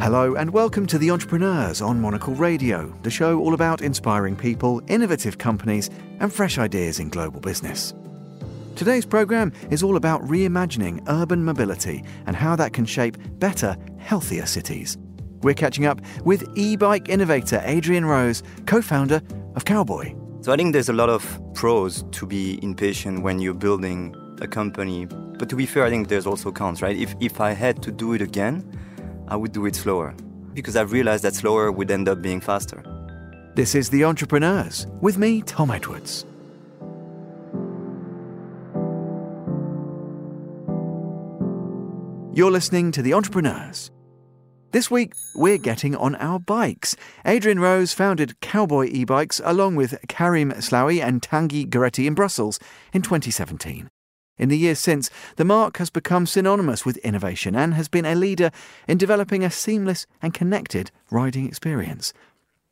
Hello and welcome to The Entrepreneurs on Monocle Radio, the show all about inspiring people, innovative companies, and fresh ideas in global business. Today's programme is all about reimagining urban mobility and how that can shape better, healthier cities. We're catching up with e bike innovator Adrien Roose, co founder of Cowboy. So I think there's a lot of pros to be impatient when you're building a company. But to be fair, I think there's also cons, right? If, if I had to do it again, I would do it slower because I've realized that slower would end up being faster. This is The Entrepreneurs with me, Tom Edwards. You're listening to The Entrepreneurs. This week, we're getting on our bikes. Adrien Roose founded Cowboy e bikes along with Karim Slaoui and Tanguy Goretti in Brussels in 2017. In the years since, the mark has become synonymous with innovation and has been a leader in developing a seamless and connected riding experience.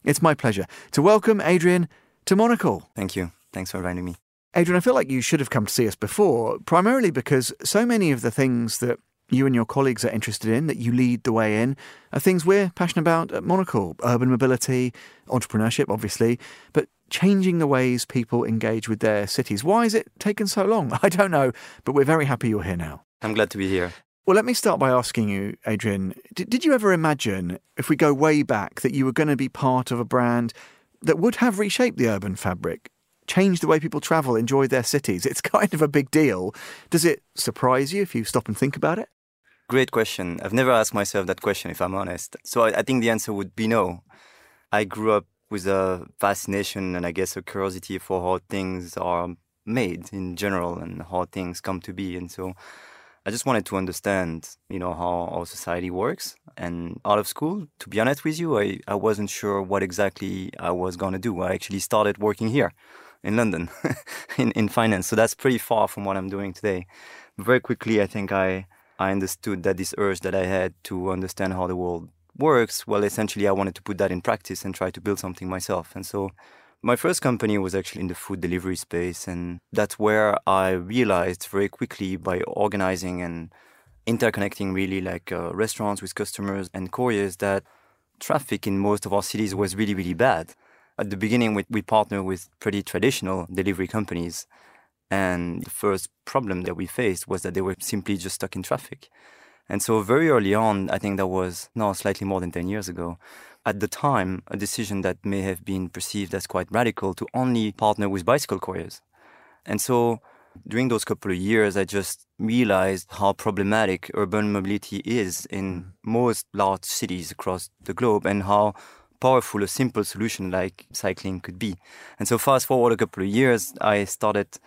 It's my pleasure to welcome Adrien to Monocle. Thank you. Thanks for inviting me. Adrien, I feel like you should have come to see us before, primarily because so many of the things that you and your colleagues are interested in, that you lead the way in, are things we're passionate about at Monocle urban mobility, entrepreneurship, obviously, but changing the ways people engage with their cities. Why has it taken so long? I don't know, but we're very happy you're here now. I'm glad to be here. Well, let me start by asking you, Adrien, did, did you ever imagine, if we go way back, that you were going to be part of a brand that would have reshaped the urban fabric? Change the way people travel, enjoy their cities. It's kind of a big deal. Does it surprise you if you stop and think about it? Great question. I've never asked myself that question, if I'm honest. So I, I think the answer would be no. I grew up with a fascination and I guess a curiosity for how things are made in general and how things come to be. And so I just wanted to understand, you know, how our society works. And out of school, to be honest with you, I, I wasn't sure what exactly I was going to do. I actually started working here in London in, in finance. So that's pretty far from what I'm doing today. Very quickly, I think I I understood that this urge that I had to understand how the world works, well, essentially, I wanted to put that in practice and try to build something myself. And so my first company was actually in the food delivery space. And that's where I realized very quickly by organizing and interconnecting really like uh, restaurants with customers and couriers that traffic in most of our cities was really, really bad. At the beginning, we, we partnered with pretty traditional delivery companies and the first problem that we faced was that they were simply just stuck in traffic. And so very early on, I think that was now slightly more than 10 years ago, at the time, a decision that may have been perceived as quite radical to only partner with bicycle couriers. And so during those couple of years, I just realized how problematic urban mobility is in mm. most large cities across the globe and how powerful a simple solution like cycling could be. And so fast forward a couple of years, I started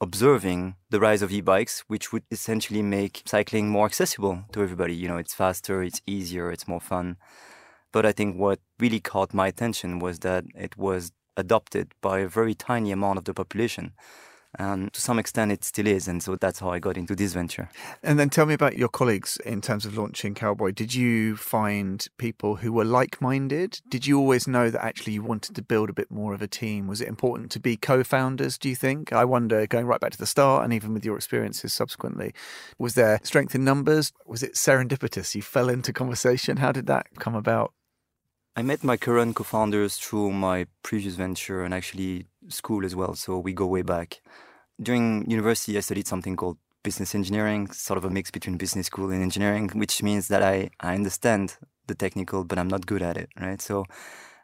observing the rise of e-bikes, which would essentially make cycling more accessible to everybody. You know, it's faster, it's easier, it's more fun. But I think what really caught my attention was that it was adopted by a very tiny amount of the population. And to some extent, it still is. And so that's how I got into this venture. And then tell me about your colleagues in terms of launching Cowboy. Did you find people who were like minded? Did you always know that actually you wanted to build a bit more of a team? Was it important to be co founders, do you think? I wonder, going right back to the start and even with your experiences subsequently, was there strength in numbers? Was it serendipitous? You fell into conversation? How did that come about? I met my current co founders through my previous venture and actually school as well. So we go way back during university, I studied something called business engineering, sort of a mix between business school and engineering, which means that I, I understand the technical, but I'm not good at it, right? So it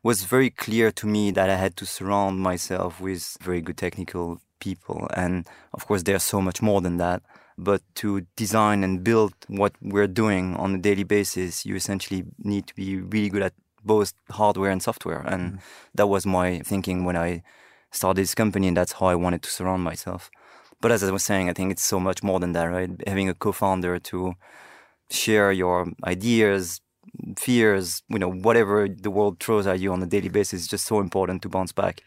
was very clear to me that I had to surround myself with very good technical people. And of course, there's so much more than that. But to design and build what we're doing on a daily basis, you essentially need to be really good at both hardware and software. And mm. that was my thinking when I started this company, and that's how I wanted to surround myself. But as I was saying, I think it's so much more than that, right? Having a co-founder to share your ideas, fears, you know, whatever the world throws at you on a daily basis is just so important to bounce back.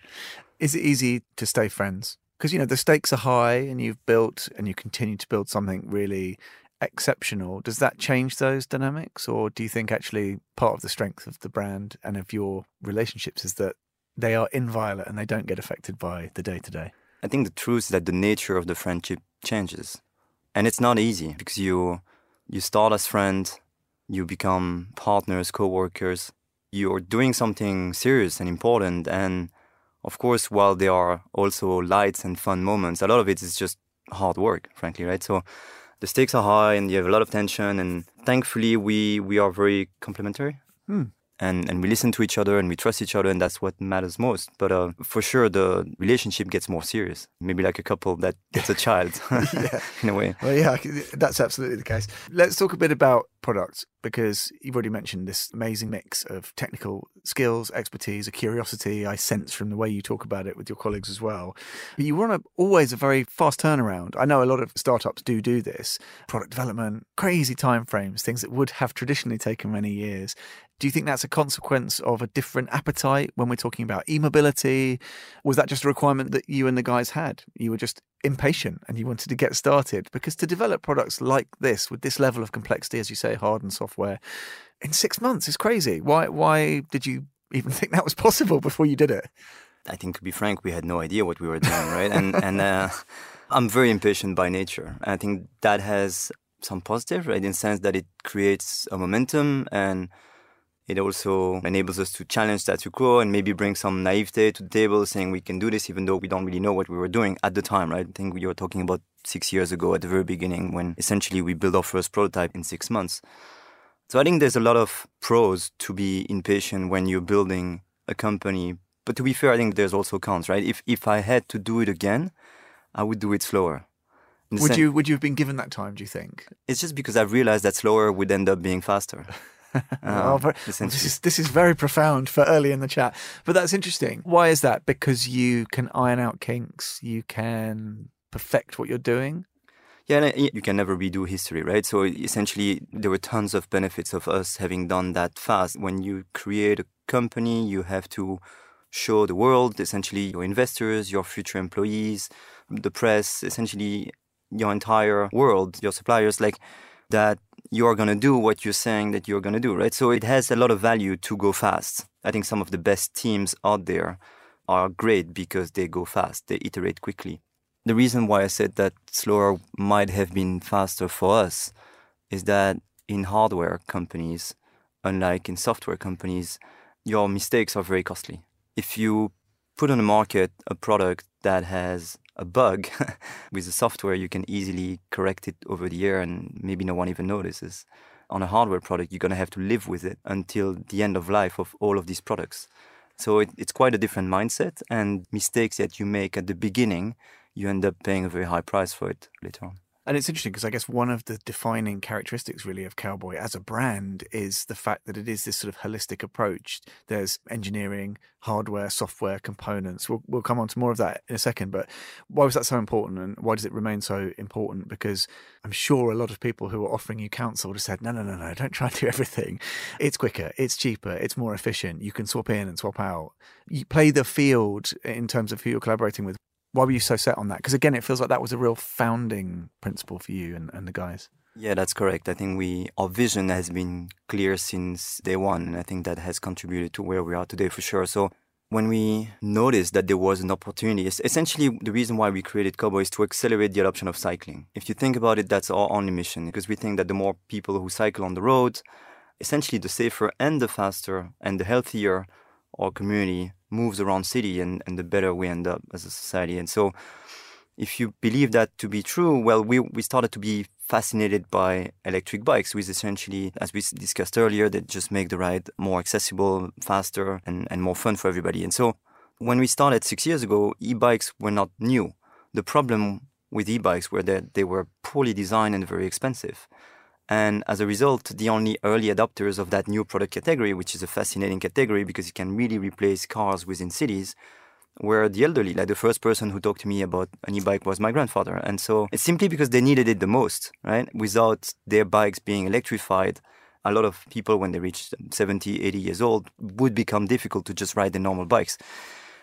Is it easy to stay friends? Because you know the stakes are high, and you've built and you continue to build something really exceptional. Does that change those dynamics, or do you think actually part of the strength of the brand and of your relationships is that they are inviolate and they don't get affected by the day to day. I think the truth is that the nature of the friendship changes. And it's not easy because you you start as friends, you become partners, co-workers. You're doing something serious and important. And of course, while there are also lights and fun moments, a lot of it is just hard work, frankly, right? So the stakes are high and you have a lot of tension. And thankfully, we we are very complementary. Hmm and and we listen to each other and we trust each other and that's what matters most. But uh, for sure the relationship gets more serious. Maybe like a couple that gets a child in a way. Well yeah that's absolutely the case. Let's talk a bit about products because you've already mentioned this amazing mix of technical skills expertise a curiosity i sense from the way you talk about it with your colleagues as well. But you want a, always a very fast turnaround. I know a lot of startups do do this product development crazy time frames things that would have traditionally taken many years do you think that's a consequence of a different appetite when we're talking about e mobility? Was that just a requirement that you and the guys had? You were just impatient and you wanted to get started? Because to develop products like this with this level of complexity, as you say, hard and software, in six months is crazy. Why, why did you even think that was possible before you did it? I think, to be frank, we had no idea what we were doing, right? And, and uh, I'm very impatient by nature. I think that has some positive, right, in the sense that it creates a momentum and it also enables us to challenge status quo and maybe bring some naivete to the table, saying we can do this even though we don't really know what we were doing at the time, right? I think you were talking about six years ago at the very beginning when essentially we built our first prototype in six months. So I think there's a lot of pros to be impatient when you're building a company. But to be fair, I think there's also cons, right? If if I had to do it again, I would do it slower. Would you would you have been given that time, do you think? It's just because I've realized that slower would end up being faster. oh, very, well, this is this is very profound for early in the chat, but that's interesting. Why is that? Because you can iron out kinks, you can perfect what you're doing. Yeah, uh, you can never redo history, right? So essentially, there were tons of benefits of us having done that fast. When you create a company, you have to show the world, essentially your investors, your future employees, the press, essentially your entire world, your suppliers, like that you're going to do what you're saying that you're going to do, right? So it has a lot of value to go fast. I think some of the best teams out there are great because they go fast, they iterate quickly. The reason why I said that slower might have been faster for us is that in hardware companies, unlike in software companies, your mistakes are very costly. If you put on the market a product that has a bug with the software, you can easily correct it over the year and maybe no one even notices. On a hardware product, you're going to have to live with it until the end of life of all of these products. So it, it's quite a different mindset, and mistakes that you make at the beginning, you end up paying a very high price for it later on. And it's interesting because I guess one of the defining characteristics really of Cowboy as a brand is the fact that it is this sort of holistic approach. There's engineering, hardware, software, components. We'll, we'll come on to more of that in a second. But why was that so important and why does it remain so important? Because I'm sure a lot of people who are offering you counsel just said, no, no, no, no, don't try and do everything. It's quicker, it's cheaper, it's more efficient. You can swap in and swap out. You play the field in terms of who you're collaborating with why were you so set on that? Because again, it feels like that was a real founding principle for you and, and the guys. Yeah, that's correct. I think we our vision has been clear since day one, and I think that has contributed to where we are today for sure. So when we noticed that there was an opportunity, essentially the reason why we created Cowboy is to accelerate the adoption of cycling. If you think about it, that's our only mission because we think that the more people who cycle on the road, essentially the safer and the faster and the healthier our community moves around city and, and the better we end up as a society. And so if you believe that to be true, well, we, we started to be fascinated by electric bikes, which essentially, as we discussed earlier, that just make the ride more accessible, faster, and, and more fun for everybody. And so when we started six years ago, e-bikes were not new. The problem with e-bikes were that they were poorly designed and very expensive. And as a result, the only early adopters of that new product category, which is a fascinating category because it can really replace cars within cities, were the elderly. Like the first person who talked to me about an e-bike was my grandfather. And so it's simply because they needed it the most, right? Without their bikes being electrified, a lot of people when they reach 70, 80 years old would become difficult to just ride the normal bikes.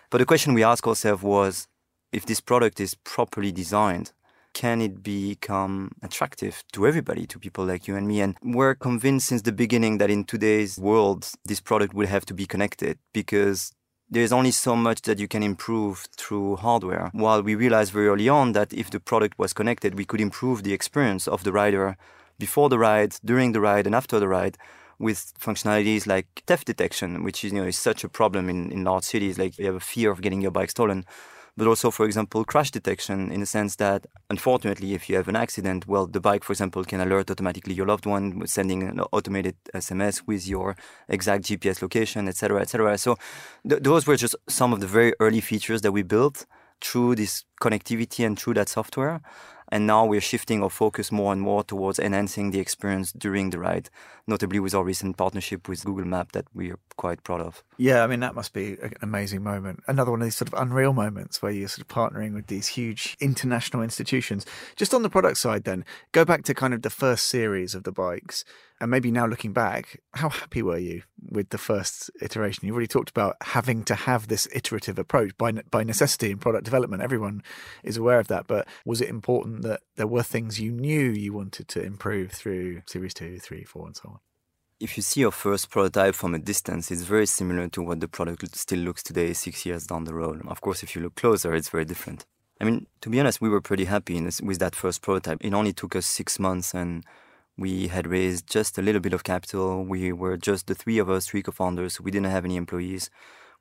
But the question we asked ourselves was if this product is properly designed, can it become attractive to everybody, to people like you and me? And we're convinced since the beginning that in today's world, this product will have to be connected because there's only so much that you can improve through hardware. While we realized very early on that if the product was connected, we could improve the experience of the rider before the ride, during the ride, and after the ride with functionalities like theft detection, which is, you know, is such a problem in, in large cities. Like you have a fear of getting your bike stolen but also, for example, crash detection in the sense that, unfortunately, if you have an accident, well, the bike, for example, can alert automatically your loved one, sending an automated SMS with your exact GPS location, etc., etc. So th- those were just some of the very early features that we built through this connectivity and through that software. And now we're shifting our focus more and more towards enhancing the experience during the ride, notably with our recent partnership with Google Map that we are quite proud of. Yeah, I mean, that must be an amazing moment. Another one of these sort of unreal moments where you're sort of partnering with these huge international institutions. Just on the product side, then, go back to kind of the first series of the bikes. And maybe now looking back, how happy were you with the first iteration? You've already talked about having to have this iterative approach by by necessity in product development. Everyone is aware of that. But was it important that there were things you knew you wanted to improve through Series 2, 3, 4, and so on? If you see your first prototype from a distance, it's very similar to what the product still looks today, six years down the road. Of course, if you look closer, it's very different. I mean, to be honest, we were pretty happy this, with that first prototype. It only took us six months and we had raised just a little bit of capital. We were just the three of us, three co founders. We didn't have any employees.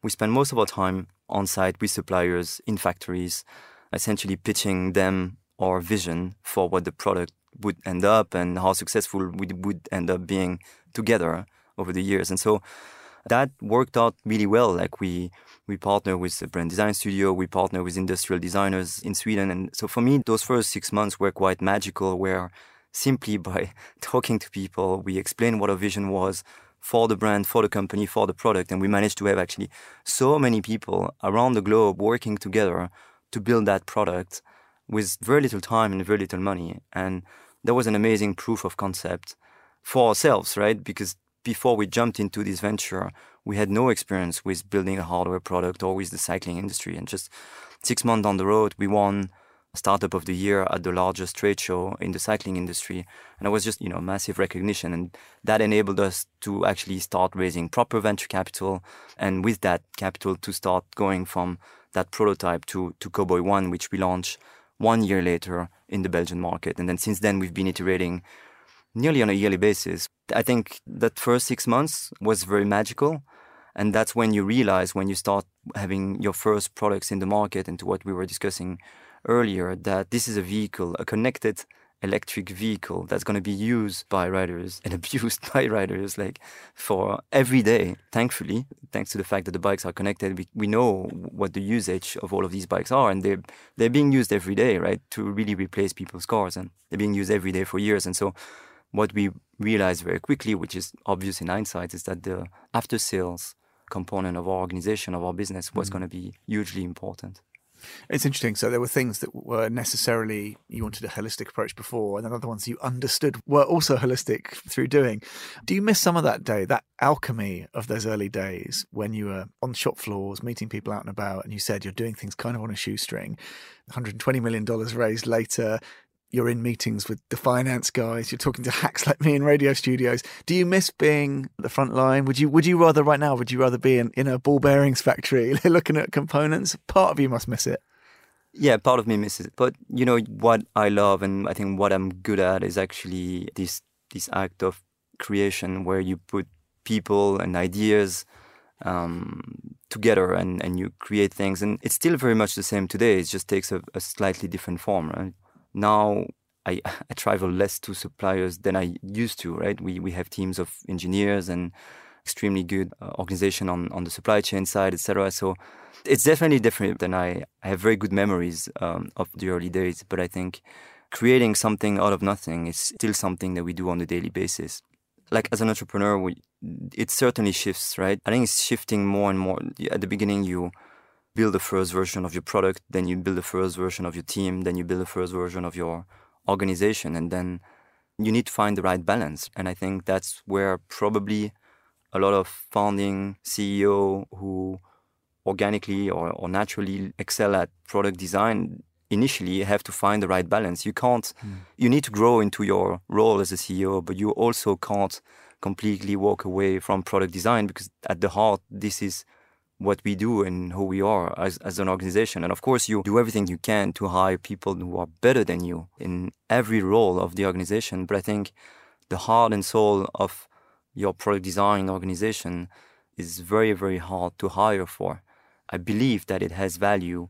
We spent most of our time on site with suppliers in factories, essentially pitching them our vision for what the product would end up and how successful we would end up being together over the years. And so that worked out really well. Like we we partner with a brand design studio, we partner with industrial designers in Sweden. And so for me, those first six months were quite magical where simply by talking to people, we explained what our vision was for the brand, for the company, for the product. And we managed to have actually so many people around the globe working together to build that product with very little time and very little money. And that was an amazing proof of concept for ourselves, right? Because before we jumped into this venture, we had no experience with building a hardware product or with the cycling industry. And just six months down the road, we won startup of the year at the largest trade show in the cycling industry. And it was just, you know, massive recognition. And that enabled us to actually start raising proper venture capital. And with that capital to start going from that prototype to, to Cowboy One, which we launched one year later in the Belgian market. And then since then, we've been iterating nearly on a yearly basis. I think that first six months was very magical. And that's when you realize, when you start having your first products in the market, and to what we were discussing earlier, that this is a vehicle, a connected electric vehicle that's going to be used by riders and abused by riders like for every day thankfully thanks to the fact that the bikes are connected. We, we know what the usage of all of these bikes are and they're they're being used every day right to really replace people's cars and they're being used every day for years. And so what we realized very quickly which is obvious in hindsight is that the after sales component of our organization of our business was mm-hmm. going to be hugely important it's interesting. So there were things that were necessarily you wanted a holistic approach before, and then other ones you understood were also holistic through doing. Do you miss some of that day, that alchemy of those early days when you were on shop floors, meeting people out and about, and you said you're doing things kind of on a shoestring? $120 million raised later, you're in meetings with the finance guys, you're talking to hacks like me in radio studios. Do you miss being the front line? Would you would you rather right now, would you rather be in, in a ball bearings factory looking at components? Part of you must miss it. Yeah, part of me misses it. But you know what I love and I think what I'm good at is actually this this act of creation where you put people and ideas um, together and, and you create things. And it's still very much the same today. It just takes a, a slightly different form, right? Now I, I travel less to suppliers than I used to, right? We, we have teams of engineers and extremely good uh, organization on, on the supply chain side, etc. So it's definitely different and I, I have very good memories um, of the early days, but I think creating something out of nothing is still something that we do on a daily basis. Like as an entrepreneur, we, it certainly shifts, right? I think it's shifting more and more. At the beginning, you build the first version of your product, then you build the first version of your team, then you build the first version of your organization, and then you need to find the right balance. And I think that's where probably a lot of founding CEO who organically or, or naturally excel at product design initially have to find the right balance. You can't, mm. you need to grow into your role as a CEO, but you also can't completely walk away from product design because at the heart, this is what we do and who we are as, as an organization. And of course, you do everything you can to hire people who are better than you in every role of the organization. But I think the heart and soul of your product design organization is very, very hard to hire for. I believe that it has value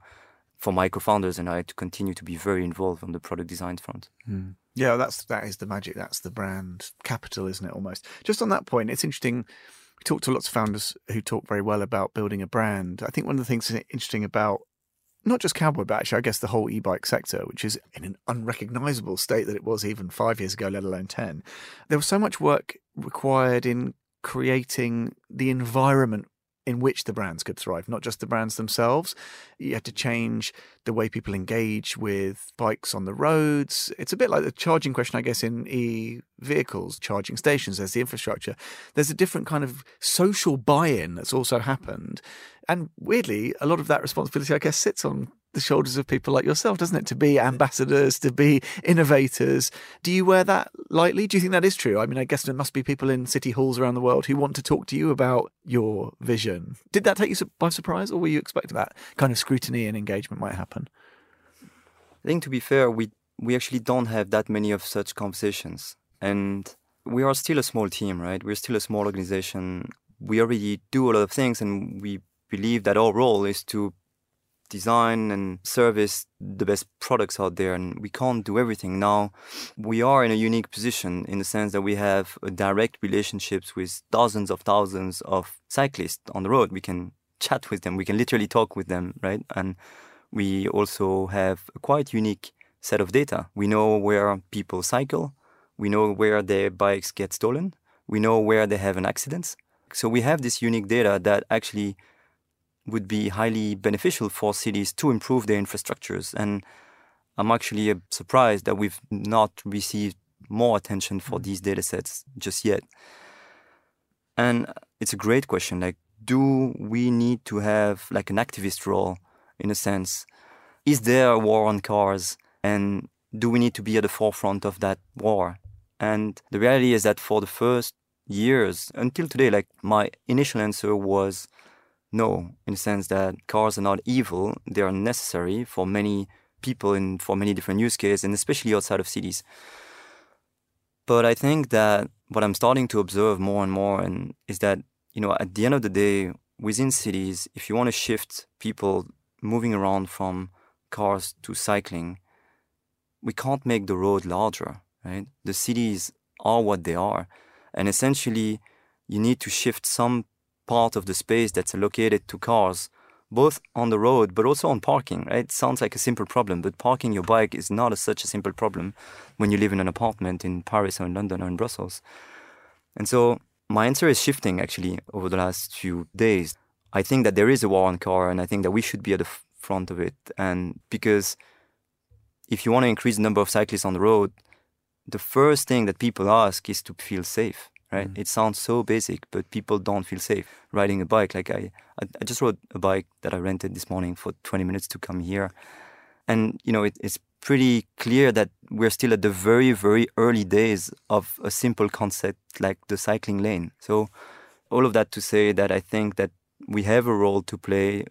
for my co-founders and I to continue to be very involved on the product design front. Mm. Yeah, that's that is the magic. That's the brand capital, isn't it? Almost. Just on that point, it's interesting we talked to lots of founders who talk very well about building a brand. I think one of the things that's interesting about not just cowboy, but actually, I guess the whole e-bike sector, which is in an unrecognizable state that it was even five years ago, let alone ten. There was so much work required in creating the environment in which the brands could thrive, not just the brands themselves. You had to change the way people engage with bikes on the roads. It's a bit like the charging question, I guess, in e vehicles, charging stations, there's the infrastructure. There's a different kind of social buy in that's also happened. And weirdly, a lot of that responsibility, I guess, sits on the shoulders of people like yourself, doesn't it? To be ambassadors, to be innovators. Do you wear that lightly? Do you think that is true? I mean, I guess there must be people in city halls around the world who want to talk to you about your vision. Did that take you by surprise, or were you expecting that kind of scrutiny and engagement might happen? I think, to be fair, we we actually don't have that many of such conversations, and we are still a small team, right? We're still a small organization. We already do a lot of things, and we believe that our role is to design and service the best products out there and we can't do everything. Now we are in a unique position in the sense that we have direct relationships with dozens of thousands of cyclists on the road. We can chat with them. We can literally talk with them right? And we also have a quite unique set of data. We know where people cycle. We know where their bikes get stolen. We know where they have an accident. So we have this unique data that actually would be highly beneficial for cities to improve their infrastructures. And I'm actually uh, surprised that we've not received more attention for mm. these data sets just yet. And it's a great question. Like, do we need to have like an activist role in a sense? Is there a war on cars? And do we need to be at the forefront of that war? And the reality is that for the first years until today, like my initial answer was no, in the sense that cars are not evil. They are necessary for many people and for many different use cases, and especially outside of cities. But I think that what I'm starting to observe more and more and is that, you know, at the end of the day, within cities, if you want to shift people moving around from cars to cycling, we can't make the road larger, right? The cities are what they are. And essentially, you need to shift some part of the space that's allocated to cars, both on the road but also on parking. Right? It sounds like a simple problem, but parking your bike is not a, such a simple problem when you live in an apartment in Paris or in London or in Brussels. And so my answer is shifting actually over the last few days. I think that there is a war on car, and I think that we should be at the front of it. And because if you want to increase the number of cyclists on the road, the first thing that people ask is to feel safe right? Mm. It sounds so basic, but people don't feel safe riding a bike. Like I, I just rode a bike that I rented this morning for 20 minutes to come here, and you know, it, it's pretty clear that we're still at the very, very early days of a simple concept like the cycling lane. So, all of that to say that I think that we have a role to play.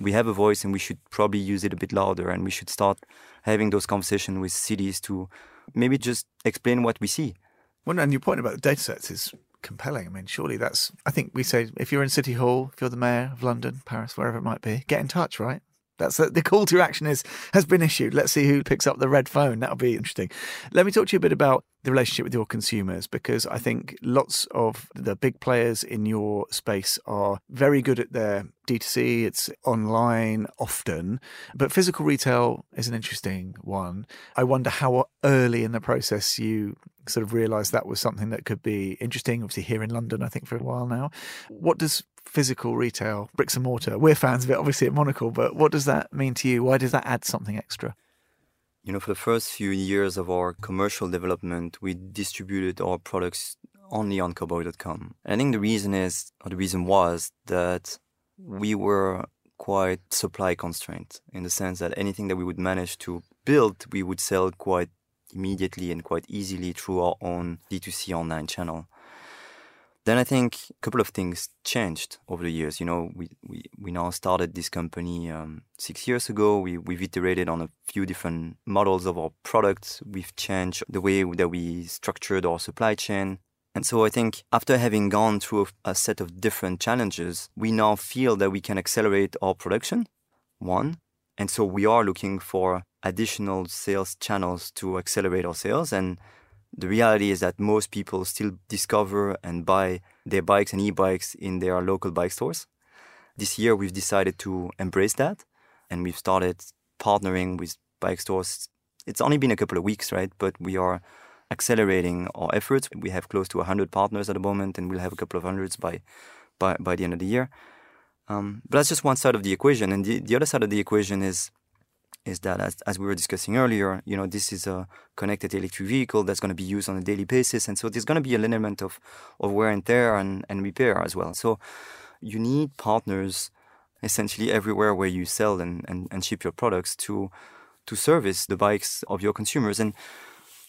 We have a voice, and we should probably use it a bit louder. And we should start having those conversations with cities to maybe just explain what we see well, and your point about the data sets is compelling. I mean, surely that's, I think we say if you're in City Hall, if you're the mayor of London, Paris, wherever it might be, get in touch, right? That's the, the call to action is has been issued. Let's see who picks up the red phone. That'll be interesting. Let me talk to you a bit about the relationship with your consumers because I think lots of the big players in your space are very good at their D2C, it's online often, but physical retail is an interesting one. I wonder how early in the process you sort of realized that was something that could be interesting. Obviously, here in London, I think for a while now. What does physical retail, bricks and mortar, we're fans of it obviously at Monocle, but what does that mean to you? Why does that add something extra? You know, for the first few years of our commercial development, we distributed our products only on cowboy.com. And I think the reason is, or the reason was that we were quite supply constrained in the sense that anything that we would manage to build, we would sell quite immediately and quite easily through our own D2C online channel. Then I think a couple of things changed over the years. You know, we, we, we now started this company um, six years ago. We, we've iterated on a few different models of our products. We've changed the way that we structured our supply chain. And so I think after having gone through a, a set of different challenges, we now feel that we can accelerate our production, one. And so we are looking for additional sales channels to accelerate our sales. And the reality is that most people still discover and buy their bikes and e-bikes in their local bike stores. This year we've decided to embrace that and we've started partnering with bike stores. It's only been a couple of weeks, right? But we are accelerating our efforts. We have close to 100 partners at the moment and we'll have a couple of hundreds by by, by the end of the year. Um, but that's just one side of the equation. And the, the other side of the equation is is that as, as we were discussing earlier, you know, this is a connected electric vehicle that's going to be used on a daily basis. And so there's going to be an element of, of wear and tear and, and repair as well. So you need partners essentially everywhere where you sell and, and, and ship your products to to service the bikes of your consumers. And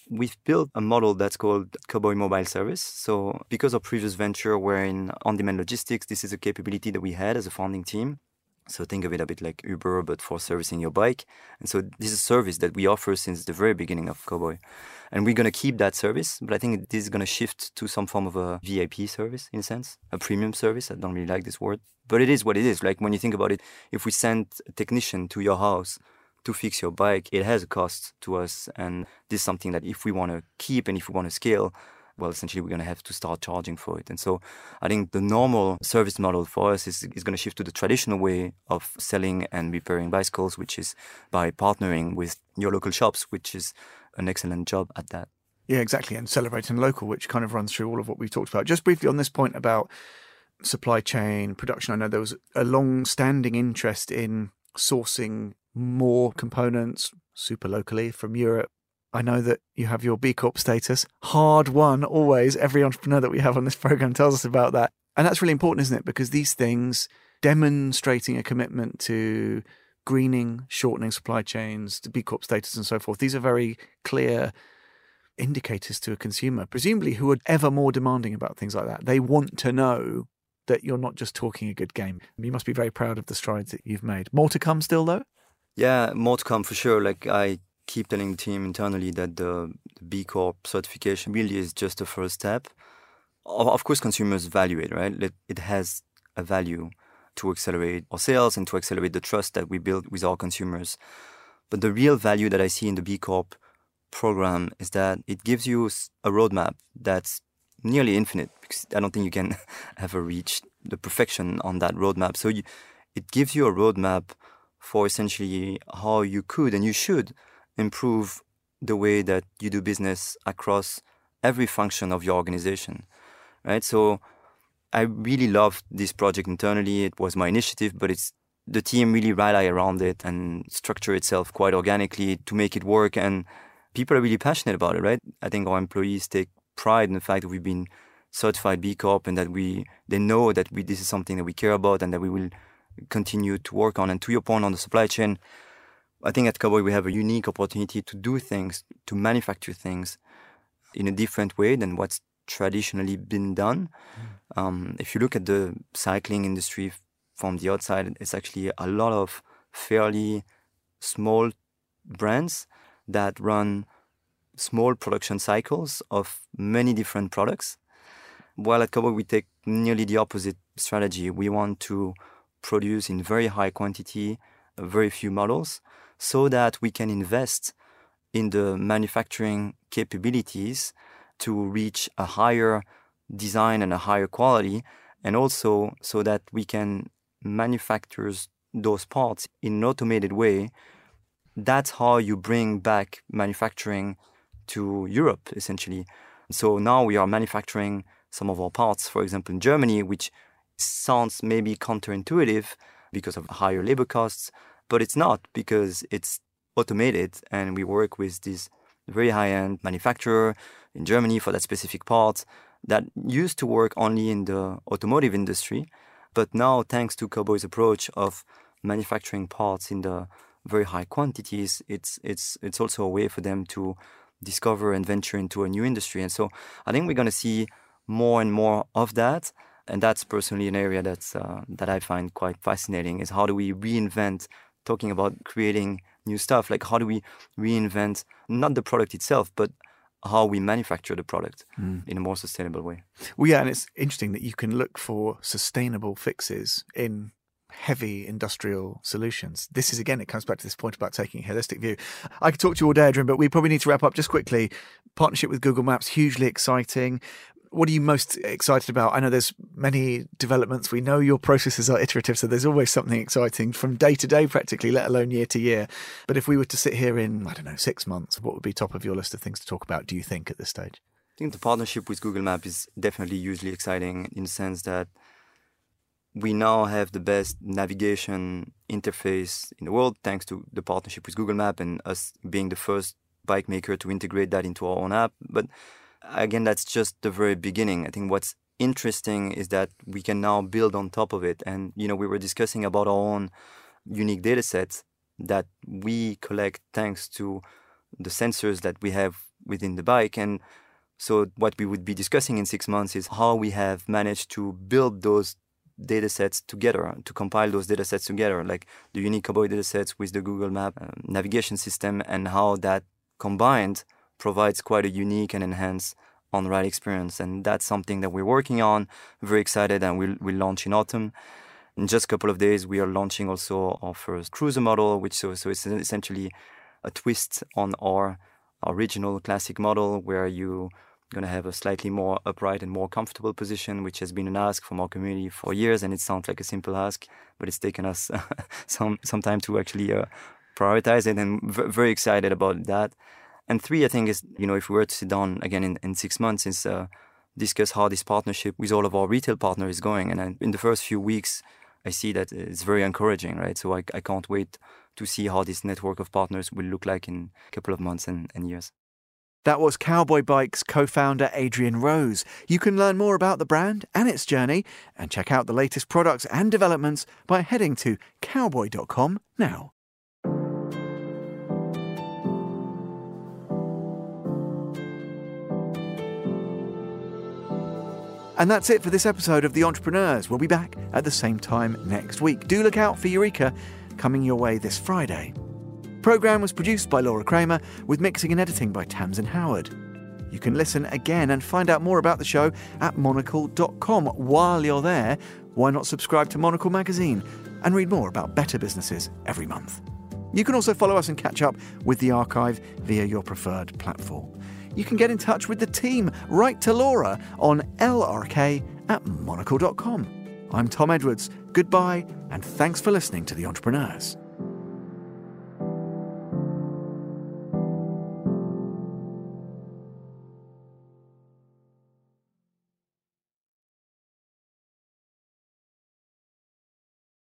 we've built a model that's called Cowboy Mobile Service. So because of previous venture we're in on-demand logistics, this is a capability that we had as a founding team. So think of it a bit like Uber, but for servicing your bike. And so this is a service that we offer since the very beginning of Cowboy. And we're going to keep that service, but I think this is going to shift to some form of a VIP service in a sense, a premium service. I don't really like this word, but it is what it is. Like when you think about it, if we send a technician to your house to fix your bike, it has a cost to us. And this is something that if we want to keep and if we want to scale, well, essentially we're going to have to start charging for it. And so I think the normal service model for us is, is going to shift to the traditional way of selling and repairing bicycles, which is by partnering with your local shops, which is an excellent job at that. Yeah, exactly. And celebrating local, which kind of runs through all of what we've talked about. Just briefly on this point about supply chain production, I know there was a long standing interest in sourcing more components super locally from Europe I know that you have your B Corp status, hard won always. Every entrepreneur that we have on this program tells us about that. And that's really important, isn't it? Because these things, demonstrating a commitment to greening, shortening supply chains, to B Corp status and so forth, these are very clear indicators to a consumer, presumably who are ever more demanding about things like that. They want to know that you're not just talking a good game. You must be very proud of the strides that you've made. More to come still, though? Yeah, more to come for sure. Like I keep telling the team internally that the, the B Corp certification really is just a first step. Of course, consumers value it, right? It has a value to accelerate our sales and to accelerate the trust that we build with our consumers. But the real value that I see in the B Corp program is that it gives you a roadmap that's nearly infinite because I don't think you can ever reach the perfection on that roadmap. So you, it gives you a roadmap for essentially how you could and you should improve the way that you do business across every function of your organization, right? So I really loved this project internally. It was my initiative, but it's the team really rally around it and structure itself quite organically to make it work. And people are really passionate about it, right? I think our employees take pride in the fact that we've been certified B Corp and that we they know that we this is something that we care about and that we will continue to work on. And to your point on the supply chain, I think at Cowboy we have a unique opportunity to do things, to manufacture things in a different way than what's traditionally been done. Mm. Um, if you look at the cycling industry from the outside, it's actually a lot of fairly small brands that run small production cycles of many different products. While at Cowboy we take nearly the opposite strategy. We want to produce in very high quantity, very few models so that we can invest in the manufacturing capabilities to reach a higher design and a higher quality, and also so that we can manufacture those parts in an automated way. That's how you bring back manufacturing to Europe, essentially. So now we are manufacturing some of our parts, for example, in Germany, which sounds maybe counterintuitive because of higher labor costs, but it's not because it's automated and we work with this very high-end manufacturer in Germany for that specific part that used to work only in the automotive industry but now thanks to Cowboy's approach of manufacturing parts in the very high quantities it's it's it's also a way for them to discover and venture into a new industry and so I think we're going to see more and more of that. And that's personally an area that's uh, that I find quite fascinating. Is how do we reinvent? Talking about creating new stuff, like how do we reinvent not the product itself, but how we manufacture the product mm. in a more sustainable way. Well, yeah, and it's interesting that you can look for sustainable fixes in heavy industrial solutions. This is again, it comes back to this point about taking a holistic view. I could talk to you all day, Adrien, but we probably need to wrap up just quickly. Partnership with Google Maps, hugely exciting. What are you most excited about? I know there's many developments. We know your processes are iterative, so there's always something exciting from day to day, practically, let alone year to year. But if we were to sit here in, I don't know, six months, what would be top of your list of things to talk about, do you think, at this stage? I think the partnership with Google Map is definitely hugely exciting in the sense that we now have the best navigation interface in the world thanks to the partnership with Google Map and us being the first bike maker to integrate that into our own app. But again, that's just the very beginning. I think what's interesting is that we can now build on top of it. And, you know, we were discussing about our own unique data sets that we collect thanks to the sensors that we have within the bike. And so what we would be discussing in six months is how we have managed to build those data sets together, to compile those data sets together, like the unique cowboy data sets with the Google Map um, navigation system, and how that combined provides quite a unique and enhanced on ride experience. And that's something that we're working on. Very excited, and we'll, we'll launch in autumn. In just a couple of days, we are launching also our first cruiser model, which so, so it's essentially a twist on our original classic model where you going to have a slightly more upright and more comfortable position, which has been an ask from our community for years. And it sounds like a simple ask, but it's taken us some some time to actually uh, prioritize it. And v- very excited about that. And three, I think, is you know if we were to sit down again in, in six months, is uh, discuss how this partnership with all of our retail partners is going. And in the first few weeks, I see that it's very encouraging, right? So I, I can't wait to see how this network of partners will look like in a couple of months and, and years. That was Cowboy Bikes co founder Adrien Roose. You can learn more about the brand and its journey and check out the latest products and developments by heading to cowboy.com now. And that's it for this episode of The Entrepreneurs. We'll be back at the same time next week. Do look out for Eureka coming your way this Friday. Programme was produced by Laura Kramer with mixing and editing by Tamsin Howard. You can listen again and find out more about the show at monocle.com. While you're there, why not subscribe to Monocle magazine and read more about better businesses every month? You can also follow us and catch up with the archive via your preferred platform. You can get in touch with the team. Write to Laura on lrk at monocle.com. I'm Tom Edwards. Goodbye, and thanks for listening to The Entrepreneurs.